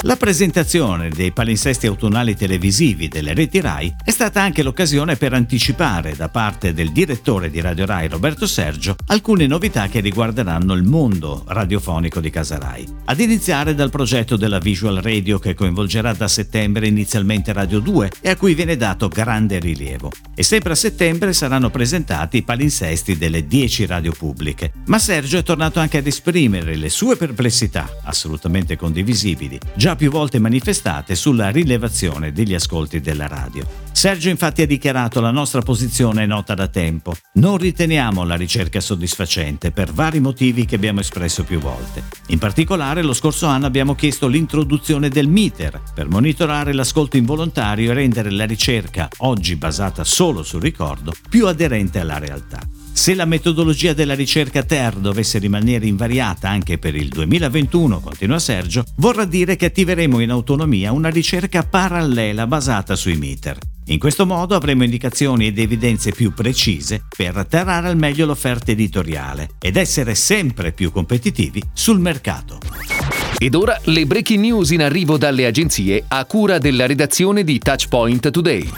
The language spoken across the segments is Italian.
La presentazione dei palinsesti autunnali televisivi delle reti RAI è stata anche l'occasione per anticipare da parte del direttore di Radio RAI Roberto Sergio alcune novità che riguarderanno il mondo radiofonico di Casa RAI. Ad iniziare dal progetto della Visual Radio che coinvolgerà da settembre inizialmente Radio 2 e a cui viene dato grande rilievo. E sempre a settembre saranno presentati i palinsesti delle 10 radio pubbliche. Ma Sergio è tornato anche ad esprimere le sue perplessità, assolutamente condivisibili, già più volte manifestate sulla rilevazione degli ascolti della radio. Sergio infatti ha dichiarato la nostra posizione nota da tempo. Non riteniamo la ricerca soddisfacente per vari motivi che abbiamo espresso più volte. In particolare lo scorso anno abbiamo chiesto l'introduzione del meter per monitorare l'ascolto involontario e rendere la ricerca, oggi basata solo sul ricordo, più aderente alla realtà. Se la metodologia della ricerca TER dovesse rimanere invariata anche per il 2021, continua Sergio, vorrà dire che attiveremo in autonomia una ricerca parallela basata sui meter. In questo modo avremo indicazioni ed evidenze più precise per atterrare al meglio l'offerta editoriale ed essere sempre più competitivi sul mercato. Ed ora le breaking news in arrivo dalle agenzie a cura della redazione di Touchpoint Today.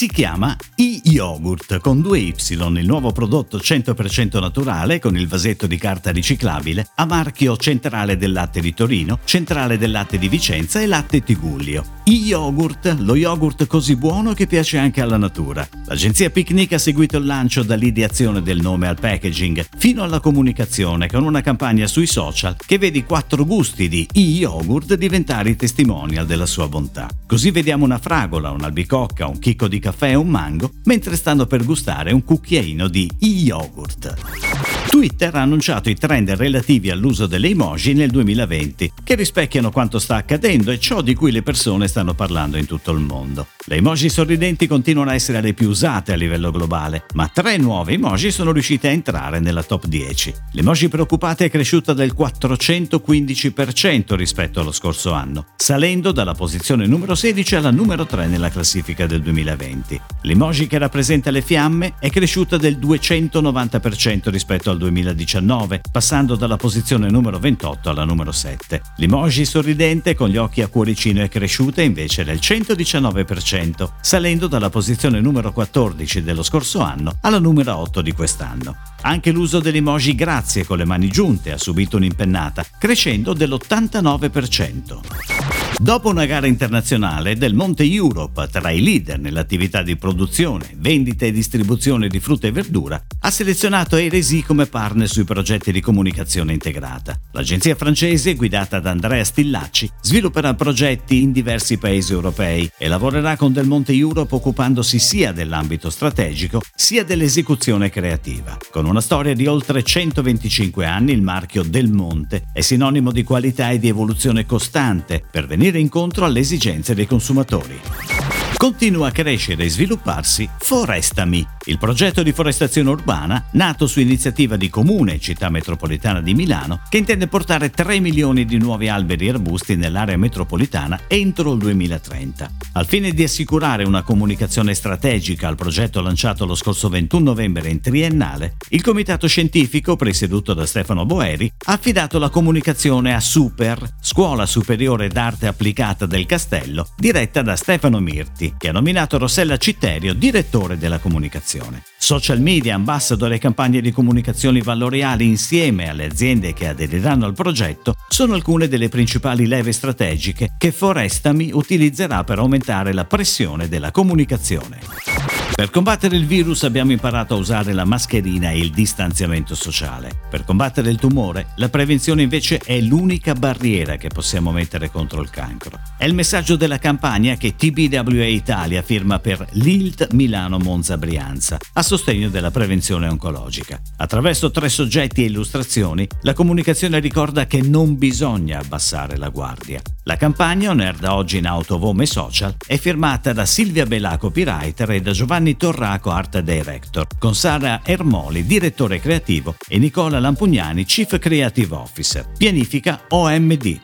Si chiama e-yogurt con due Y, il nuovo prodotto 100% naturale con il vasetto di carta riciclabile a marchio Centrale del Latte di Torino, Centrale del Latte di Vicenza e Latte Tigullio. E-yogurt, lo yogurt così buono che piace anche alla natura. L'agenzia Picnic ha seguito il lancio dall'ideazione del nome al packaging fino alla comunicazione con una campagna sui social che vede i quattro gusti di e-yogurt diventare i testimonial della sua bontà. Così vediamo una fragola, un'albicocca, un chicco di caffè e un mango mentre stanno per gustare un cucchiaino di e-yogurt. Twitter ha annunciato i trend relativi all'uso delle emoji nel 2020, che rispecchiano quanto sta accadendo e ciò di cui le persone stanno parlando in tutto il mondo. Le emoji sorridenti continuano a essere le più usate a livello globale, ma tre nuove emoji sono riuscite a entrare nella top 10. L'emoji preoccupata è cresciuta del 415% rispetto allo scorso anno, salendo dalla posizione numero 16 alla numero 3 nella classifica del 2020. L'emoji che rappresenta le fiamme è cresciuta del 290% rispetto al 2019, passando dalla posizione numero 28 alla numero 7. L'emoji sorridente con gli occhi a cuoricino è cresciuta invece del 119%, salendo dalla posizione numero 14 dello scorso anno alla numero 8 di quest'anno. Anche l'uso dell'emoji grazie con le mani giunte ha subito un'impennata, crescendo dell'89%. Dopo una gara internazionale, Del Monte Europe, tra i leader nell'attività di produzione, vendita e distribuzione di frutta e verdura, ha selezionato Eresi come partner sui progetti di comunicazione integrata. L'agenzia francese, guidata da Andrea Stillacci, svilupperà progetti in diversi paesi europei e lavorerà con Del Monte Europe occupandosi sia dell'ambito strategico sia dell'esecuzione creativa. Con una storia di oltre 125 anni, il marchio Del Monte è sinonimo di qualità e di evoluzione costante per venire venire incontro alle esigenze dei consumatori. Continua a crescere e svilupparsi Forestami, il progetto di forestazione urbana nato su iniziativa di Comune e Città Metropolitana di Milano che intende portare 3 milioni di nuovi alberi e arbusti nell'area metropolitana entro il 2030. Al fine di assicurare una comunicazione strategica al progetto lanciato lo scorso 21 novembre in triennale, il comitato scientifico presieduto da Stefano Boeri ha affidato la comunicazione a Super, Scuola Superiore d'Arte Applicata del Castello, diretta da Stefano Mirti che ha nominato Rossella Citterio direttore della comunicazione. Social media, ambassador e campagne di comunicazioni valoriali insieme alle aziende che aderiranno al progetto sono alcune delle principali leve strategiche che Forestami utilizzerà per aumentare la pressione della comunicazione. Per combattere il virus abbiamo imparato a usare la mascherina e il distanziamento sociale. Per combattere il tumore, la prevenzione invece è l'unica barriera che possiamo mettere contro il cancro. È il messaggio della campagna che TBWA Italia firma per l'ILT Milano Monza Brianza a sostegno della prevenzione oncologica. Attraverso tre soggetti e illustrazioni, la comunicazione ricorda che non bisogna abbassare la guardia. La campagna, on air da oggi in auto, home e social, è firmata da Silvia Bela, copywriter, e da Giovanni Torraco, art director, con Sara Ermoli, direttore creativo, e Nicola Lampugnani, chief creative officer. Pianifica OMD.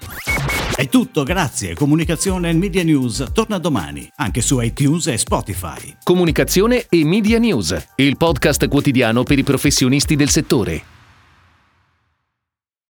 È tutto, grazie. Comunicazione e Media News torna domani, anche su iTunes e Spotify. Comunicazione e Media News, il podcast quotidiano per i professionisti del settore.